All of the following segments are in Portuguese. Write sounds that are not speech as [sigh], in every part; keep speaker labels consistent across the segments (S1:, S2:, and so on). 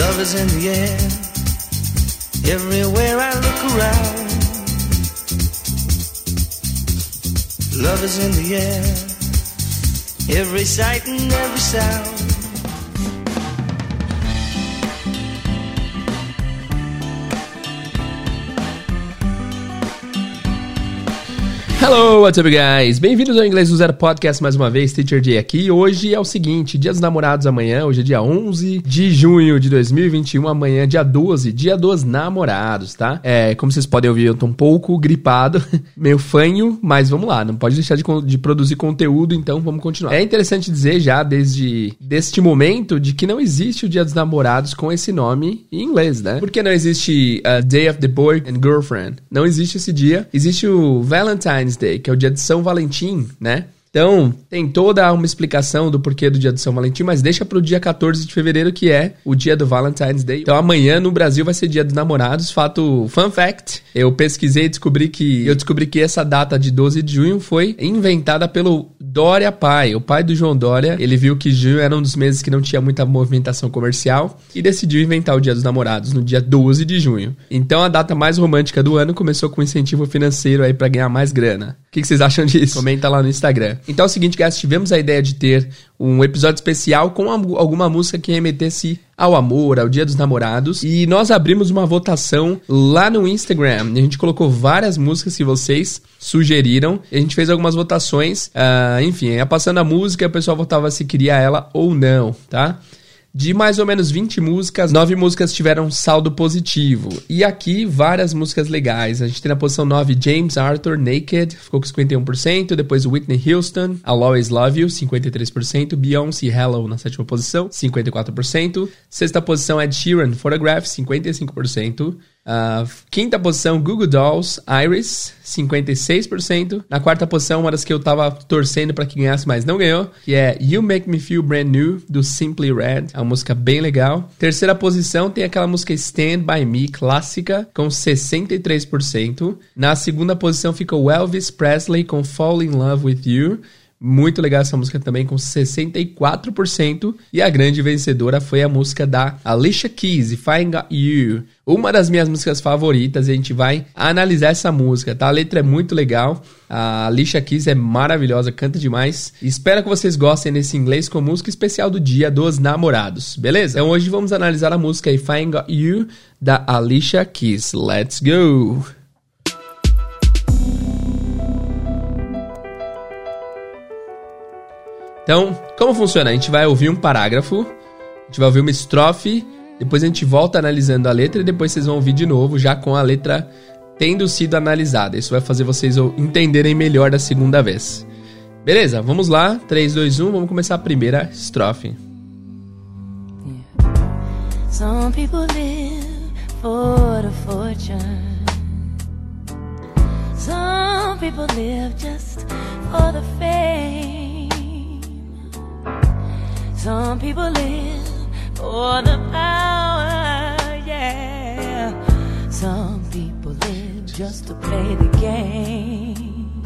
S1: Love is in the air. Everywhere I look around. Love is in the air. Every sight and every sound.
S2: Hello, what's up, guys? Bem-vindos ao Inglês do Zero Podcast mais uma vez, Teacher Jay aqui. Hoje é o seguinte, Dia dos Namorados amanhã, hoje é dia 11 de junho de 2021, amanhã dia 12, dia dos namorados, tá? É, como vocês podem ouvir, eu tô um pouco gripado, [laughs] meio fanho, mas vamos lá, não pode deixar de, de produzir conteúdo, então vamos continuar. É interessante dizer já desde deste momento de que não existe o Dia dos Namorados com esse nome em inglês, né? Porque não existe uh, Day of the Boy and Girlfriend. Não existe esse dia. Existe o Valentine's Day, que é o dia de São Valentim, né? Então, tem toda uma explicação do porquê do dia de São Valentim, mas deixa pro dia 14 de fevereiro, que é o dia do Valentine's Day. Então, amanhã no Brasil vai ser dia dos namorados. Fato, fun fact, eu pesquisei e descobri que eu descobri que essa data de 12 de junho foi inventada pelo Dória pai, o pai do João Dória. Ele viu que junho era um dos meses que não tinha muita movimentação comercial e decidiu inventar o dia dos namorados no dia 12 de junho. Então, a data mais romântica do ano começou com incentivo financeiro aí para ganhar mais grana. O que, que vocês acham disso? Comenta lá no Instagram. Então é o seguinte, guys, tivemos a ideia de ter um episódio especial com alguma música que remetesse ao amor, ao Dia dos Namorados. E nós abrimos uma votação lá no Instagram. A gente colocou várias músicas que vocês sugeriram. A gente fez algumas votações. Uh, enfim, ia passando a música, o pessoal votava se queria ela ou não, tá? De mais ou menos 20 músicas, 9 músicas tiveram saldo positivo. E aqui, várias músicas legais. A gente tem na posição 9 James Arthur, Naked, ficou com 51%. Depois Whitney Houston, I'll Always Love You, 53%. Beyoncé, Hello, na sétima posição, 54%. Sexta posição Ed Sheeran, Photograph, 55%. Uh, quinta posição, Google Dolls, Iris, 56%. Na quarta posição, uma das que eu tava torcendo para que ganhasse, mas não ganhou, que é You Make Me Feel Brand New, do Simply Red. É uma música bem legal. Terceira posição, tem aquela música Stand By Me, clássica, com 63%. Na segunda posição fica o Elvis Presley com Fall In Love With You. Muito legal essa música também, com 64%. E a grande vencedora foi a música da Alicia Keys, If I Got You. Uma das minhas músicas favoritas, a gente vai analisar essa música, tá? A letra é muito legal. A Alicia Keys é maravilhosa, canta demais. Espero que vocês gostem desse inglês com música especial do Dia dos Namorados, beleza? Então hoje vamos analisar a música If I Got You, da Alicia Keys. Let's go! Então, como funciona? A gente vai ouvir um parágrafo, a gente vai ouvir uma estrofe, depois a gente volta analisando a letra e depois vocês vão ouvir de novo, já com a letra tendo sido analisada. Isso vai fazer vocês entenderem melhor da segunda vez. Beleza, vamos lá. 3, 2, 1, vamos começar a primeira estrofe. Some people live for the fortune. Some people live just for the fame. Some people live for the power, yeah. Some people live just to play the game.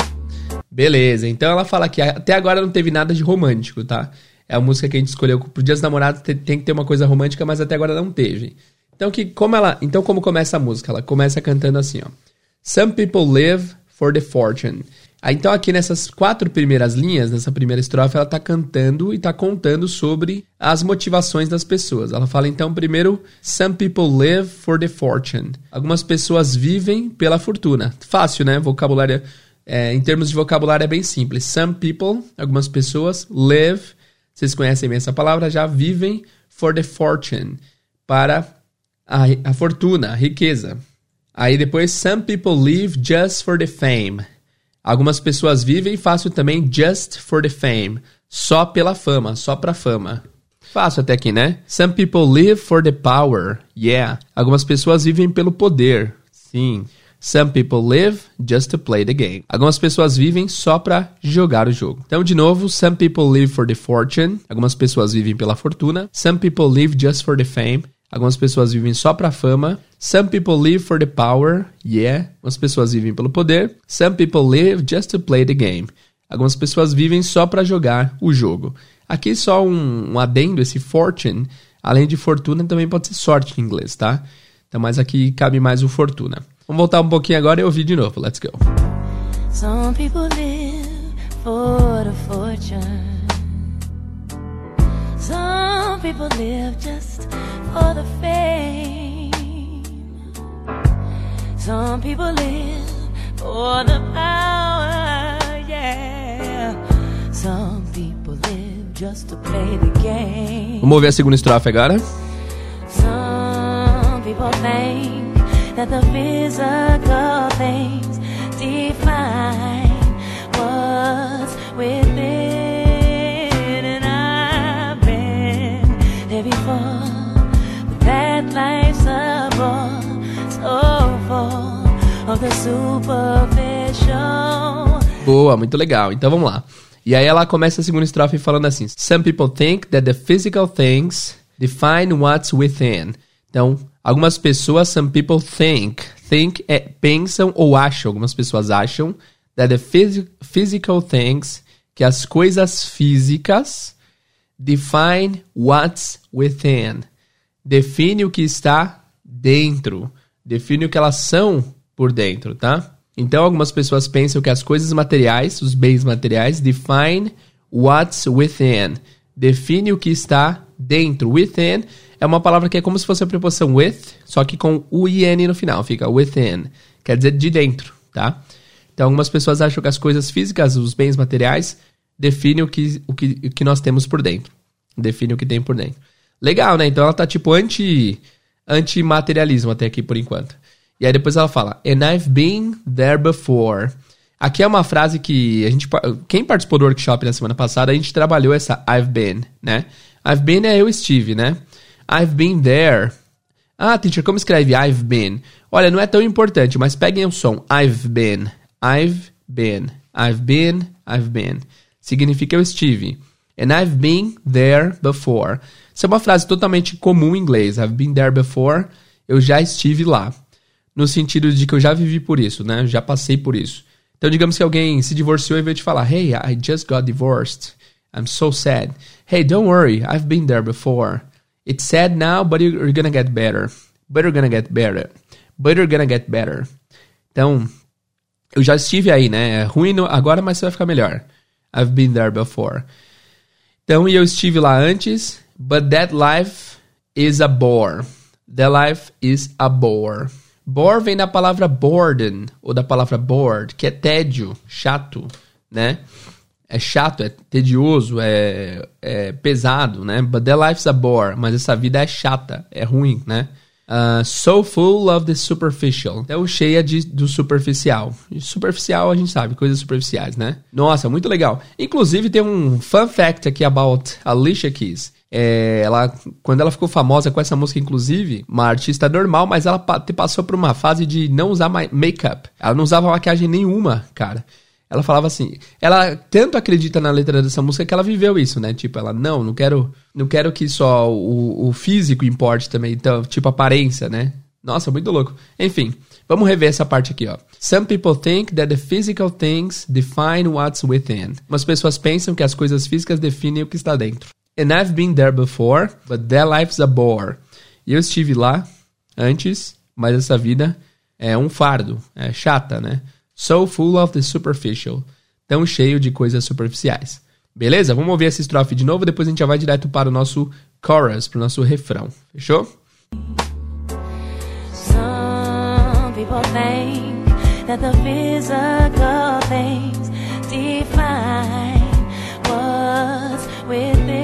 S2: Beleza, então ela fala que até agora não teve nada de romântico, tá? É a música que a gente escolheu pro Dia dos Namorados, tem, que ter uma coisa romântica, mas até agora não teve. Então que como ela, então como começa a música? Ela começa cantando assim, ó. Some people live for the fortune. Ah, então, aqui nessas quatro primeiras linhas, nessa primeira estrofe, ela está cantando e está contando sobre as motivações das pessoas. Ela fala então, primeiro, some people live for the fortune. Algumas pessoas vivem pela fortuna. Fácil, né? Vocabulário, é, em termos de vocabulário, é bem simples. Some people, algumas pessoas, live, vocês conhecem bem essa palavra, já vivem for the fortune, para a, a fortuna, a riqueza. Aí depois, some people live just for the fame. Algumas pessoas vivem fácil também just for the fame, só pela fama, só pra fama. Fácil até aqui, né? Some people live for the power. Yeah. Algumas pessoas vivem pelo poder. Sim. Some people live just to play the game. Algumas pessoas vivem só para jogar o jogo. Então, de novo, some people live for the fortune. Algumas pessoas vivem pela fortuna. Some people live just for the fame. Algumas pessoas vivem só pra fama. Some people live for the power. Yeah. Algumas pessoas vivem pelo poder. Some people live just to play the game. Algumas pessoas vivem só para jogar o jogo. Aqui só um, um adendo, esse fortune. Além de fortuna, também pode ser sorte em inglês, tá? Então, mas aqui cabe mais o fortuna. Vamos voltar um pouquinho agora e ouvir de novo. Let's go. Some people live for the fortune. Some people live just for the fame. Some people live for the power, yeah. Some people live just to play the game. Vamos ouvir a segunda estrofe agora. Some people think that the physical Boa, muito legal. Então vamos lá. E aí ela começa a segunda estrofe falando assim: Some people think that the physical things define what's within. Então, algumas pessoas, some people think, think é pensam ou acham, algumas pessoas acham that the phys physical things, que as coisas físicas define what's within. Define o que está dentro, define o que elas são por dentro, tá? Então, algumas pessoas pensam que as coisas materiais, os bens materiais, define what's within. Define o que está dentro. Within é uma palavra que é como se fosse a preposição with, só que com o in no final. Fica within. Quer dizer de dentro, tá? Então, algumas pessoas acham que as coisas físicas, os bens materiais, definem o que, o que, o que nós temos por dentro. Define o que tem por dentro. Legal, né? Então, ela tá tipo anti, anti-materialismo até aqui por enquanto. E aí depois ela fala, and I've been there before. Aqui é uma frase que a gente, quem participou do workshop na semana passada, a gente trabalhou essa I've been, né? I've been é eu estive, né? I've been there. Ah, teacher, como escreve I've been? Olha, não é tão importante, mas peguem o som. I've been. I've been. I've been. I've been. Significa eu estive. And I've been there before. Isso é uma frase totalmente comum em inglês. I've been there before. Eu já estive lá no sentido de que eu já vivi por isso, né? Já passei por isso. Então, digamos que alguém se divorciou e veio te falar: Hey, I just got divorced. I'm so sad. Hey, don't worry, I've been there before. It's sad now, but you're gonna get better. But you're gonna get better. But you're gonna get better. Então, eu já estive aí, né? É ruim agora, mas você vai ficar melhor. I've been there before. Então, eu estive lá antes, but that life is a bore. That life is a bore. Bore vem da palavra boredom, ou da palavra bored, que é tédio, chato, né? É chato, é tedioso, é, é pesado, né? But the life's a bore, mas essa vida é chata, é ruim, né? Uh, so full of the superficial. Então, cheia de, do superficial. Superficial, a gente sabe, coisas superficiais, né? Nossa, muito legal. Inclusive, tem um fun fact aqui about Alicia Keys. É, ela, quando ela ficou famosa com essa música, inclusive, uma artista normal, mas ela passou por uma fase de não usar make-up. Ela não usava maquiagem nenhuma, cara. Ela falava assim, ela tanto acredita na letra dessa música que ela viveu isso, né? Tipo, ela, não, não quero, não quero que só o, o físico importe também, então, tipo, aparência, né? Nossa, muito louco. Enfim, vamos rever essa parte aqui, ó. Some people think that the physical things define what's within. Umas pessoas pensam que as coisas físicas definem o que está dentro. And I've been there before, but that life's a bore. E eu estive lá antes, mas essa vida é um fardo, é chata, né? So full of the superficial. Tão cheio de coisas superficiais. Beleza? Vamos ouvir essa estrofe de novo, depois a gente já vai direto para o nosso chorus, para o nosso refrão. Fechou? Some people think that the physical things define what's within.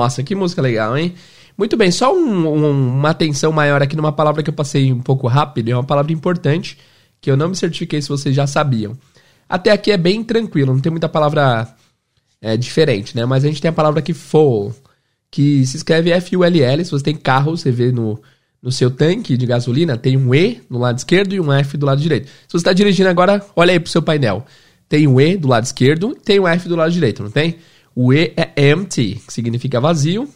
S2: Nossa, que música legal, hein? Muito bem, só um, um, uma atenção maior aqui numa palavra que eu passei um pouco rápido, é uma palavra importante, que eu não me certifiquei se vocês já sabiam. Até aqui é bem tranquilo, não tem muita palavra é, diferente, né? Mas a gente tem a palavra aqui full, que se escreve F-U-L-L. Se você tem carro, você vê no, no seu tanque de gasolina, tem um E no lado esquerdo e um F do lado direito. Se você está dirigindo agora, olha aí pro seu painel. Tem um E do lado esquerdo e tem um F do lado direito, não tem? O E é empty, que significa vazio,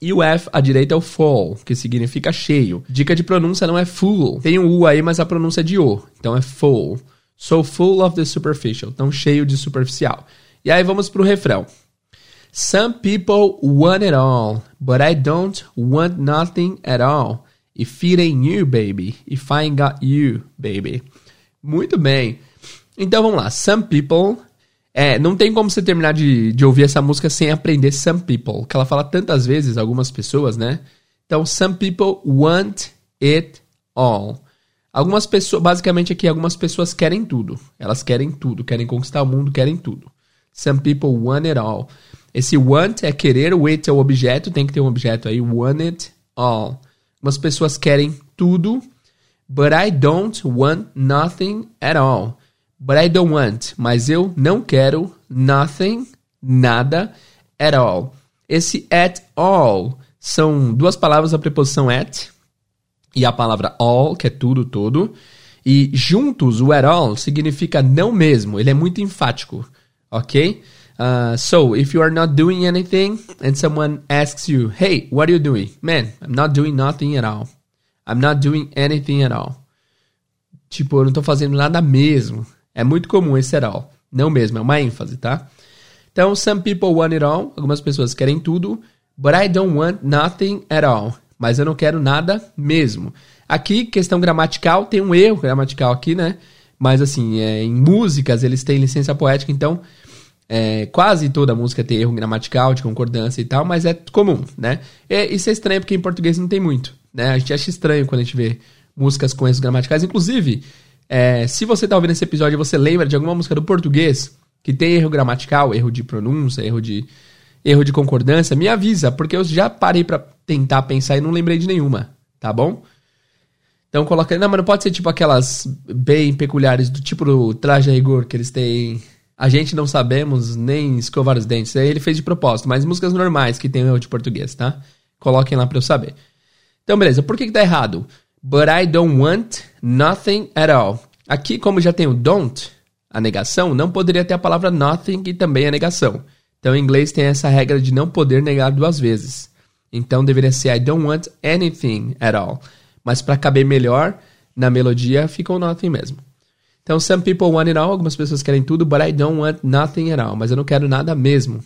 S2: e o F à direita é o full, que significa cheio. Dica de pronúncia não é full. Tem um U aí, mas a pronúncia é de O. Então é full. So full of the superficial. Tão cheio de superficial. E aí vamos pro refrão. Some people want it all, but I don't want nothing at all. If it ain't you, baby. If I ain't got you, baby. Muito bem. Então vamos lá. Some people. É, não tem como você terminar de, de ouvir essa música sem aprender some people. Que ela fala tantas vezes, algumas pessoas, né? Então, some people want it all. Algumas pessoas, basicamente aqui, algumas pessoas querem tudo. Elas querem tudo, querem conquistar o mundo, querem tudo. Some people want it all. Esse want é querer, o it é o objeto, tem que ter um objeto aí, want it all. Algumas pessoas querem tudo, but I don't want nothing at all. But I don't want, mas eu não quero nothing, nada at all. Esse at all são duas palavras, a preposição at, e a palavra all, que é tudo, todo. E juntos, o at all significa não mesmo. Ele é muito enfático, ok? Uh, so, if you are not doing anything and someone asks you, hey, what are you doing? Man, I'm not doing nothing at all. I'm not doing anything at all. Tipo, eu não tô fazendo nada mesmo. É muito comum esse at all. Não mesmo, é uma ênfase, tá? Então, some people want it all. Algumas pessoas querem tudo. But I don't want nothing at all mas eu não quero nada mesmo. Aqui, questão gramatical, tem um erro gramatical aqui, né? Mas assim, é, em músicas eles têm licença poética, então é, quase toda música tem erro gramatical, de concordância e tal, mas é comum, né? E, isso é estranho porque em português não tem muito, né? A gente acha estranho quando a gente vê músicas com erros gramaticais. Inclusive, é, se você está ouvindo esse episódio e você lembra de alguma música do português que tem erro gramatical, erro de pronúncia, erro de erro de concordância, me avisa, porque eu já parei para tentar pensar e não lembrei de nenhuma, tá bom? Então coloca. Não, mas não pode ser tipo aquelas bem peculiares do tipo do traje a rigor que eles têm. A gente não sabemos nem escovar os dentes. Aí ele fez de propósito, mas músicas normais que tem erro de português, tá? Coloquem lá pra eu saber. Então, beleza. Por que, que tá errado? But I don't want nothing at all. Aqui, como já tem o don't, a negação, não poderia ter a palavra nothing, que também é negação. Então, em inglês tem essa regra de não poder negar duas vezes. Então, deveria ser I don't want anything at all. Mas para caber melhor na melodia, fica o nothing mesmo. Então, some people want it all. Algumas pessoas querem tudo, but I don't want nothing at all. Mas eu não quero nada mesmo.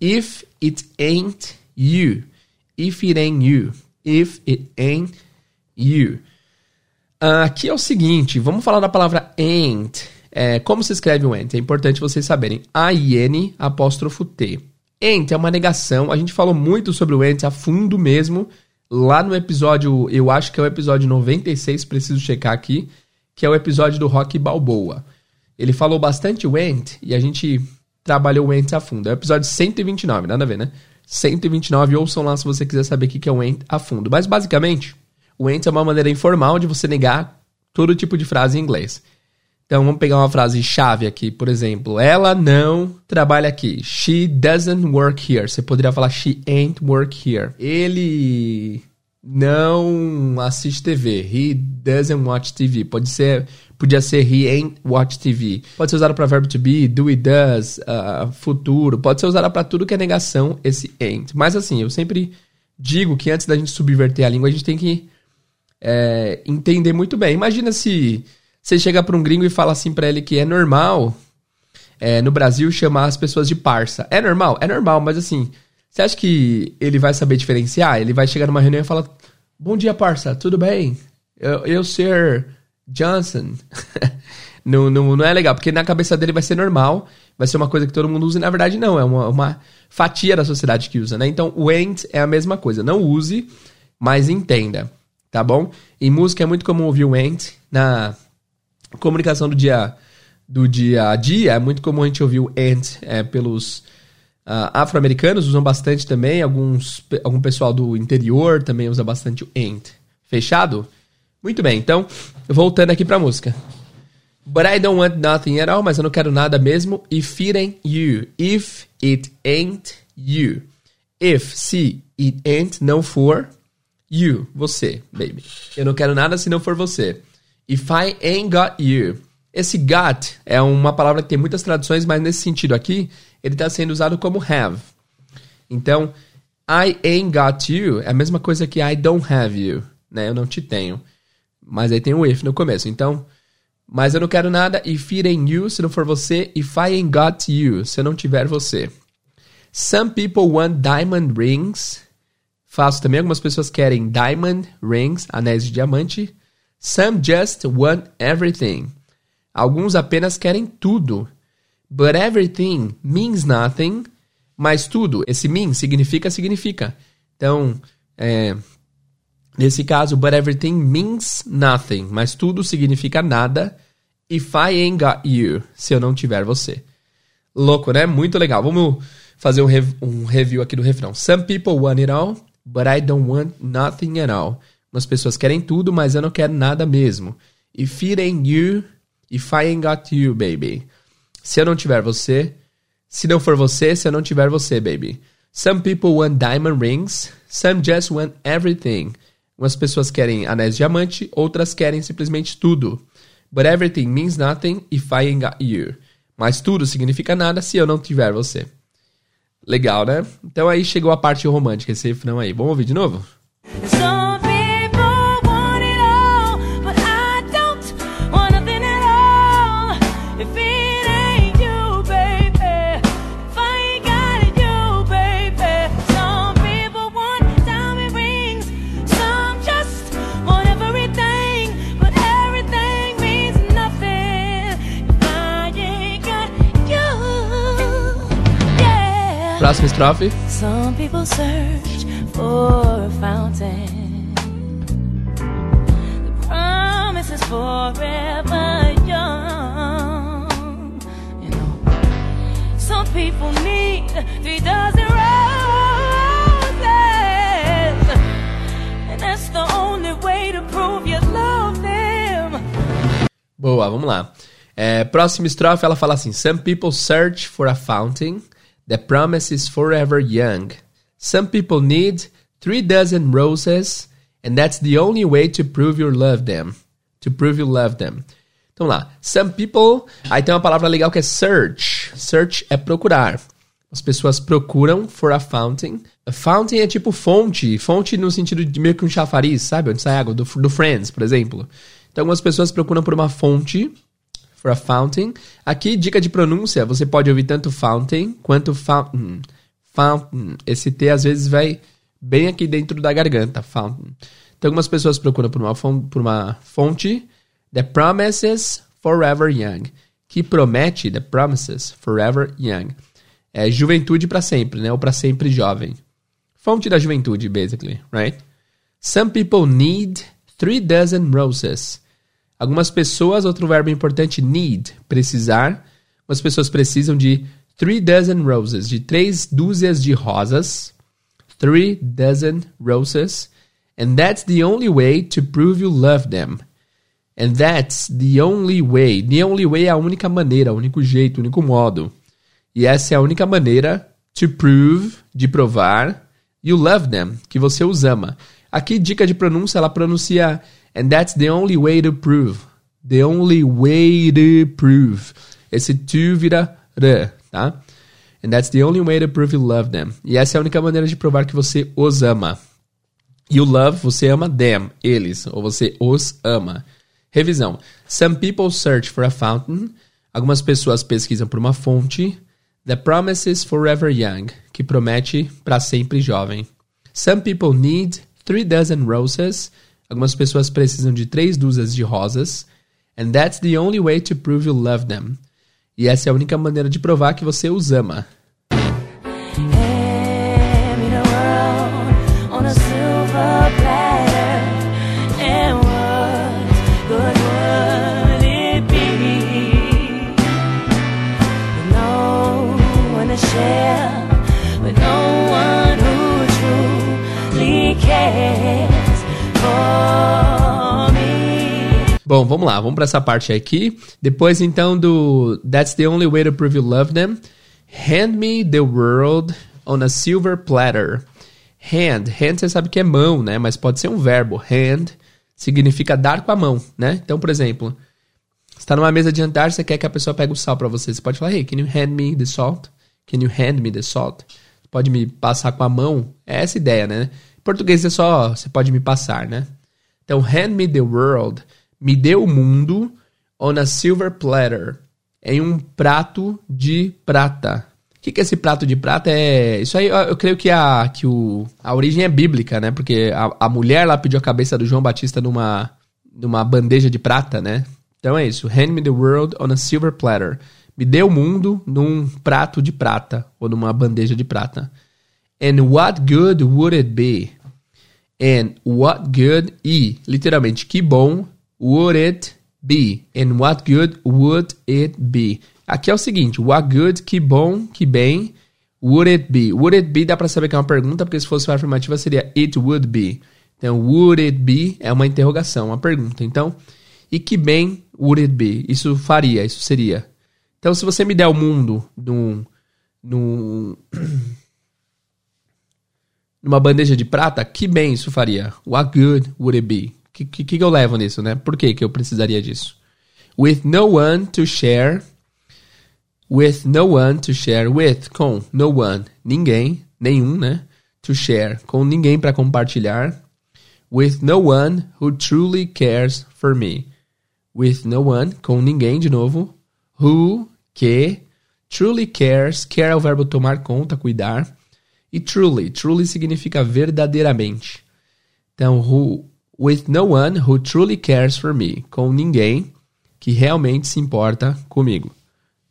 S2: If it ain't you. If it ain't you. If it ain't you. Aqui é o seguinte, vamos falar da palavra ain't. É, como se escreve o ent? É importante vocês saberem. A-I-N apóstrofo T. Ent é uma negação. A gente falou muito sobre o ent a fundo mesmo. Lá no episódio, eu acho que é o episódio 96, preciso checar aqui, que é o episódio do Rock Balboa. Ele falou bastante o ent e a gente trabalhou o ent a fundo. É o episódio 129, nada a ver, né? 129, ouçam lá se você quiser saber o que é o ent a fundo. Mas basicamente, o ent é uma maneira informal de você negar todo tipo de frase em inglês. Então vamos pegar uma frase chave aqui, por exemplo, ela não trabalha aqui. She doesn't work here. Você poderia falar she ain't work here. Ele não assiste TV. He doesn't watch TV. Pode ser, podia ser he ain't watch TV. Pode ser usado para verbo to be, do it does, uh, futuro. Pode ser usado para tudo que é negação esse ain't. Mas assim, eu sempre digo que antes da gente subverter a língua, a gente tem que é, entender muito bem. Imagina se você chega para um gringo e fala assim para ele que é normal é, no Brasil chamar as pessoas de parça. É normal? É normal, mas assim, você acha que ele vai saber diferenciar? Ele vai chegar numa reunião e falar: Bom dia, parça, tudo bem? Eu, eu ser Johnson. [laughs] não, não, não é legal, porque na cabeça dele vai ser normal, vai ser uma coisa que todo mundo usa e na verdade não, é uma, uma fatia da sociedade que usa, né? Então o ain't é a mesma coisa. Não use, mas entenda, tá bom? Em música é muito comum ouvir o ain't na comunicação do dia, do dia a dia, é muito comum a gente ouvir o and é, pelos uh, afro-americanos, usam bastante também, alguns, algum pessoal do interior também usa bastante o and. Fechado? Muito bem, então, voltando aqui pra música. But I don't want nothing at all, mas eu não quero nada mesmo. If it ain't you. If it ain't you. If, se it ain't não for you, você, baby. Eu não quero nada se não for você. If I ain't got you. Esse got é uma palavra que tem muitas traduções, mas nesse sentido aqui, ele está sendo usado como have. Então, I ain't got you é a mesma coisa que I don't have you, né? Eu não te tenho. Mas aí tem o if no começo. Então, mas eu não quero nada if it ain't you, se não for você. If I ain't got you, se eu não tiver você. Some people want diamond rings. Faço também. Algumas pessoas querem diamond rings, anéis de diamante. Some just want everything. Alguns apenas querem tudo. But everything means nothing. Mas tudo, esse mean significa, significa. Então, é, nesse caso, but everything means nothing. Mas tudo significa nada. If I ain't got you, se eu não tiver você. Louco, né? Muito legal. Vamos fazer um, rev um review aqui do refrão. Some people want it all, but I don't want nothing at all. Umas pessoas querem tudo, mas eu não quero nada mesmo. If it ain't you, if I ain't got you, baby. Se eu não tiver você, se não for você, se eu não tiver você, baby. Some people want diamond rings, some just want everything. Umas pessoas querem anéis de diamante, outras querem simplesmente tudo. But everything means nothing if I ain't got you. Mas tudo significa nada se eu não tiver você. Legal, né? Então aí chegou a parte romântica, esse refrão aí. Vamos ouvir de novo?
S3: Some
S2: estrofe.
S3: Some people search for a fountain. The promise is forever young. You know, some people need three dozen roses, and that's the only way to prove you love them.
S2: Boa, vamos lá. É, próxima estrofe, ela fala assim: Some people search for a fountain. The promise is forever young. Some people need three dozen roses, and that's the only way to prove you love them. To prove you love them. Então lá, some people. Aí tem uma palavra legal que é search. Search é procurar. As pessoas procuram for a fountain. A fountain é tipo fonte. Fonte no sentido de meio que um chafariz, sabe? Onde sai água. Do, do Friends, por exemplo. Então algumas pessoas procuram por uma fonte. For a fountain. Aqui, dica de pronúncia. Você pode ouvir tanto fountain quanto fountain. Fountain. Esse T às vezes vai bem aqui dentro da garganta. Fountain. Então algumas pessoas procuram por uma, por uma fonte. The promises forever young. Que promete, the promises forever young. É juventude para sempre, né? Ou para sempre jovem. Fonte da juventude, basically, right? Some people need three dozen roses. Algumas pessoas, outro verbo importante, need, precisar. Algumas pessoas precisam de three dozen roses, de três dúzias de rosas. Three dozen roses. And that's the only way to prove you love them. And that's the only way. The only way é a única maneira, o único jeito, o único modo. E essa é a única maneira to prove, de provar, you love them, que você os ama. Aqui, dica de pronúncia, ela pronuncia and that's the only way to prove. The only way to prove. Esse to vira r, tá? And that's the only way to prove you love them. E essa é a única maneira de provar que você os ama. You love, você ama them, eles, ou você os ama. Revisão. Some people search for a fountain. Algumas pessoas pesquisam por uma fonte. The promises forever young, que promete para sempre jovem. Some people need three dozen roses. Algumas pessoas precisam de três dúzias de rosas. And that's the only way to prove you love them. E essa é a única maneira de provar que você os ama. Bom, vamos lá, vamos pra essa parte aqui. Depois, então, do That's the only way to prove you love them. Hand me the world on a silver platter. Hand, hand você sabe que é mão, né? Mas pode ser um verbo. Hand significa dar com a mão, né? Então, por exemplo, você tá numa mesa de jantar, você quer que a pessoa pegue o sal pra você. Você pode falar, hey, can you hand me the salt? Can you hand me the salt? Pode me passar com a mão? É essa ideia, né? Em português é só, você pode me passar, né? Então, hand me the world. Me dê o mundo on a silver platter. Em um prato de prata. O que, que é esse prato de prata? É. Isso aí eu, eu creio que, a, que o, a origem é bíblica, né? Porque a, a mulher lá pediu a cabeça do João Batista numa, numa bandeja de prata, né? Então é isso. Hand me the world on a silver platter. Me dê o mundo num prato de prata. Ou numa bandeja de prata. And what good would it be? And what good e, literalmente, que bom would it be? And what good would it be? Aqui é o seguinte, what good, que bom, que bem, would it be? Would it be dá pra saber que é uma pergunta, porque se fosse uma afirmativa seria it would be. Então, would it be é uma interrogação, uma pergunta. Então, e que bem would it be? Isso faria, isso seria. Então, se você me der o mundo num, num, [clears throat] numa bandeja de prata, que bem isso faria. What good would it be? Que, que, que eu levo nisso, né? Por que, que eu precisaria disso? With no one to share. With no one to share. With, com, no one. Ninguém, nenhum, né? To share. Com ninguém para compartilhar. With no one who truly cares for me. With no one, com ninguém, de novo. Who, que. Truly cares. Care é o verbo tomar conta, cuidar. E truly. Truly significa verdadeiramente. Então, who, with no one who truly cares for me. Com ninguém que realmente se importa comigo.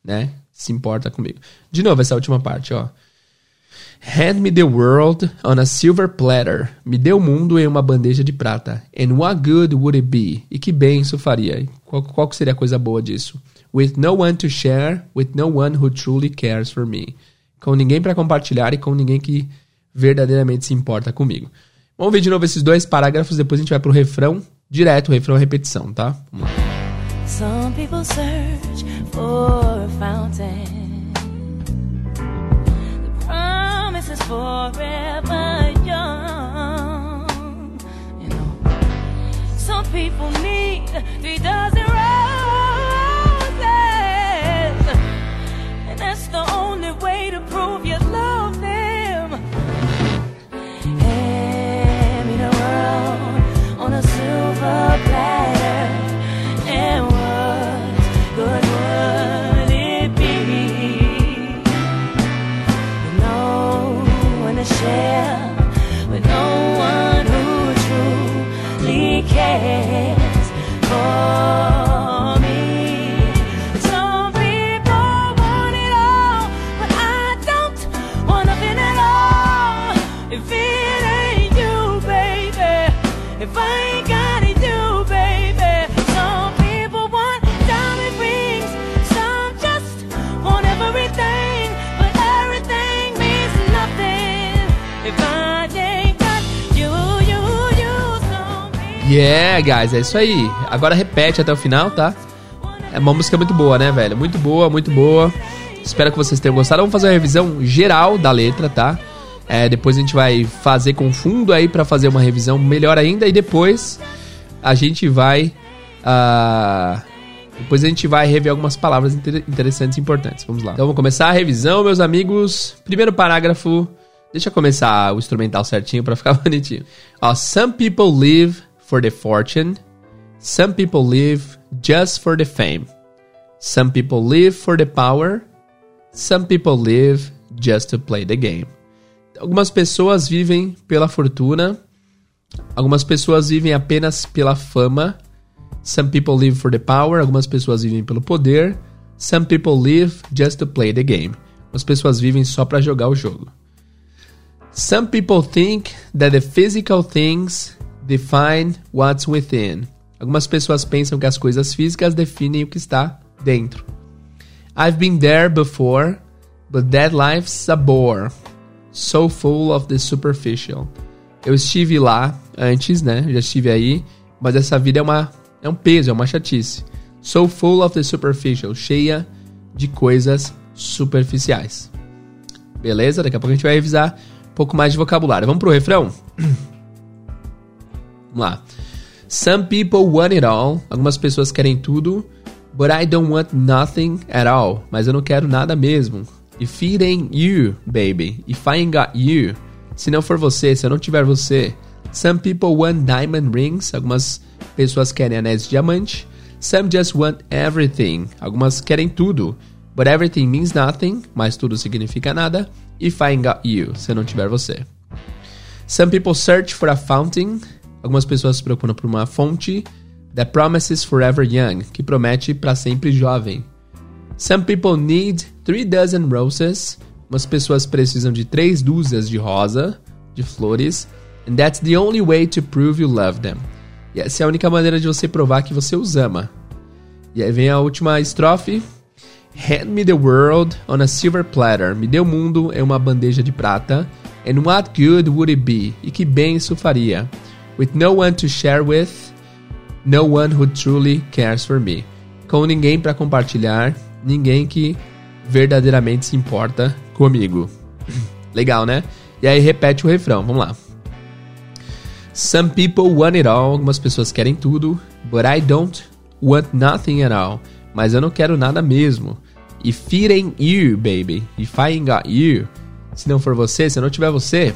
S2: Né? Se importa comigo. De novo, essa última parte, ó. Hand me the world on a silver platter. Me dê o mundo em uma bandeja de prata. And what good would it be? E que bem isso faria? Qual, qual seria a coisa boa disso? With no one to share, with no one who truly cares for me. Com ninguém para compartilhar e com ninguém que verdadeiramente se importa comigo. Vamos ver de novo esses dois parágrafos, depois a gente vai pro refrão direto, refrão repetição, tá? Vamos lá.
S3: Some people search for a fountain. The promise is forever young. You know, some people need three dozen roses, and that's the only way to prove you love
S2: Yeah, guys, é isso aí. Agora repete até o final, tá? É uma música muito boa, né, velho? Muito boa, muito boa. Espero que vocês tenham gostado. Vamos fazer uma revisão geral da letra, tá? É, depois a gente vai fazer com fundo aí pra fazer uma revisão melhor ainda. E depois a gente vai. ah, depois a gente vai rever algumas palavras inter- interessantes e importantes. Vamos lá. Então vamos começar a revisão, meus amigos. Primeiro parágrafo. Deixa eu começar o instrumental certinho pra ficar [laughs] bonitinho. Ó, some people live for the fortune. Some people live just for the fame. Some people live for the power. Some people live just to play the game. Algumas pessoas vivem pela fortuna. Algumas pessoas vivem apenas pela fama. Some people live for the power. Algumas pessoas vivem pelo poder. Some people live just to play the game. Algumas pessoas vivem só para jogar o jogo. Some people think that the physical things define what's within. Algumas pessoas pensam que as coisas físicas definem o que está dentro. I've been there before, but that life's a bore. So full of the superficial. Eu estive lá antes, né? Já estive aí, mas essa vida é uma É um peso, é uma chatice. So full of the superficial, cheia de coisas superficiais. Beleza? Daqui a pouco a gente vai revisar um pouco mais de vocabulário. Vamos pro refrão? [clears throat] Vamos lá. Some people want it all. Algumas pessoas querem tudo. But I don't want nothing at all. Mas eu não quero nada mesmo. If it ain't you, baby. If I ain't got you. Se não for você, se eu não tiver você. Some people want diamond rings. Algumas pessoas querem anéis de diamante. Some just want everything. Algumas querem tudo. But everything means nothing. Mas tudo significa nada. If I ain't got you. Se eu não tiver você. Some people search for a fountain. Algumas pessoas se procuram por uma fonte that promises forever young, que promete para sempre jovem. Some people need three dozen roses. Umas pessoas precisam de três dúzias de rosa, de flores, and that's the only way to prove you love them. E essa é a única maneira de você provar que você os ama. E aí vem a última estrofe. Hand me the world on a silver platter. Me dê o mundo em uma bandeja de prata. And what good would it be? E que bem isso faria? With no one to share with, no one who truly cares for me. Com ninguém para compartilhar, ninguém que verdadeiramente se importa comigo. [clears throat] Legal, né? E aí repete o refrão, vamos lá. Some people want it all, algumas pessoas querem tudo, but I don't want nothing at all. Mas eu não quero nada mesmo. If it ain't you, baby, if I ain't got you, se não for você, se não tiver você,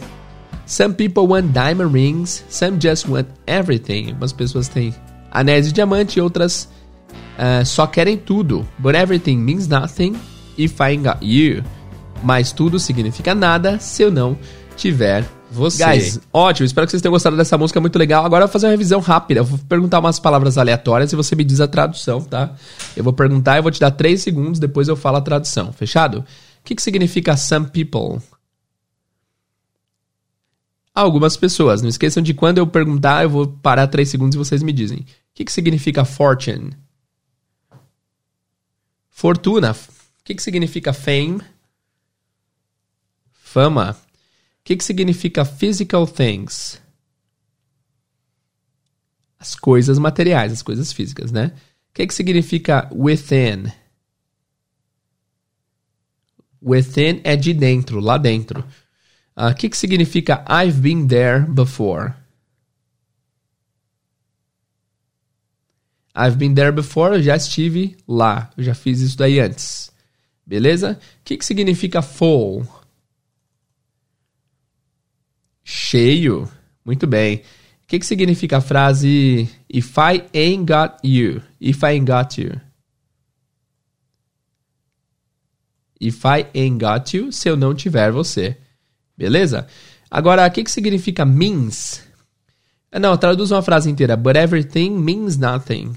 S2: Some people want diamond rings, some just want everything. Algumas pessoas têm anéis de diamante e outras uh, só querem tudo. But everything means nothing if I ain't got you. Mas tudo significa nada se eu não tiver você. Guys, ótimo. Espero que vocês tenham gostado dessa música, muito legal. Agora eu vou fazer uma revisão rápida. Eu vou perguntar umas palavras aleatórias e você me diz a tradução, tá? Eu vou perguntar e vou te dar 3 segundos, depois eu falo a tradução. Fechado? O que, que significa some people? Algumas pessoas. Não esqueçam de quando eu perguntar, eu vou parar 3 segundos e vocês me dizem. O que, que significa fortune? Fortuna. O que, que significa fame? Fama. O que, que significa physical things? As coisas materiais, as coisas físicas, né? O que, que significa within? Within é de dentro, lá dentro. O uh, que, que significa I've been there before? I've been there before, eu já estive lá, eu já fiz isso daí antes. Beleza? O que, que significa full? Cheio. Muito bem. O que, que significa a frase If I ain't got you? If I ain't got you. If I ain't got you, se eu não tiver você. Beleza? Agora, o que, que significa means? Ah, não, traduz uma frase inteira. But everything means nothing.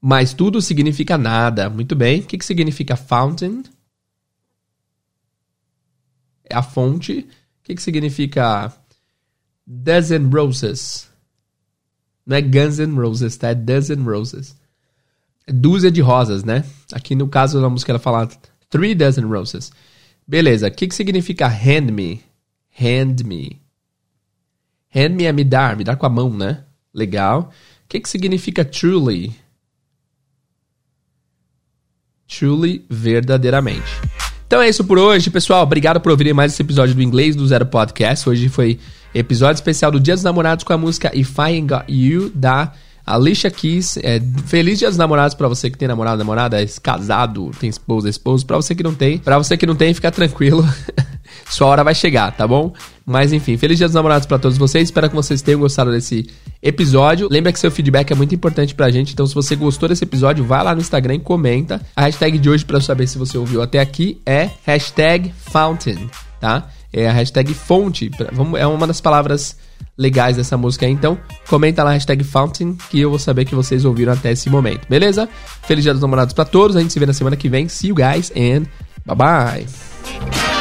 S2: Mas tudo significa nada. Muito bem. O que, que significa fountain? É a fonte. O que, que significa dozen roses? Não é Guns N' Roses, tá? É dozen roses. É dúzia de rosas, né? Aqui no caso da música ela fala Three dozen roses. Beleza, o que, que significa hand me? Hand me. Hand me é me dar, me dar com a mão, né? Legal. O que, que significa truly? Truly, verdadeiramente. Então é isso por hoje, pessoal. Obrigado por ouvirem mais esse episódio do Inglês do Zero Podcast. Hoje foi episódio especial do Dia dos Namorados com a música If I Ain't Got You, da Alicia Keys, é, feliz dia dos namorados para você que tem namorado, namorada, é casado, tem esposa, esposo. Para você que não tem, para você que não tem, fica tranquilo. [laughs] Sua hora vai chegar, tá bom? Mas enfim, feliz dia dos namorados para todos vocês. Espero que vocês tenham gostado desse episódio. Lembra que seu feedback é muito importante pra gente, então se você gostou desse episódio, vai lá no Instagram e comenta. A hashtag de hoje para saber se você ouviu até aqui é hashtag Fountain, tá? É a hashtag fonte, é uma das palavras legais dessa música aí. Então, comenta lá hashtag Fountain que eu vou saber que vocês ouviram até esse momento, beleza? Feliz Dia dos Namorados para todos. A gente se vê na semana que vem. See you guys and bye bye.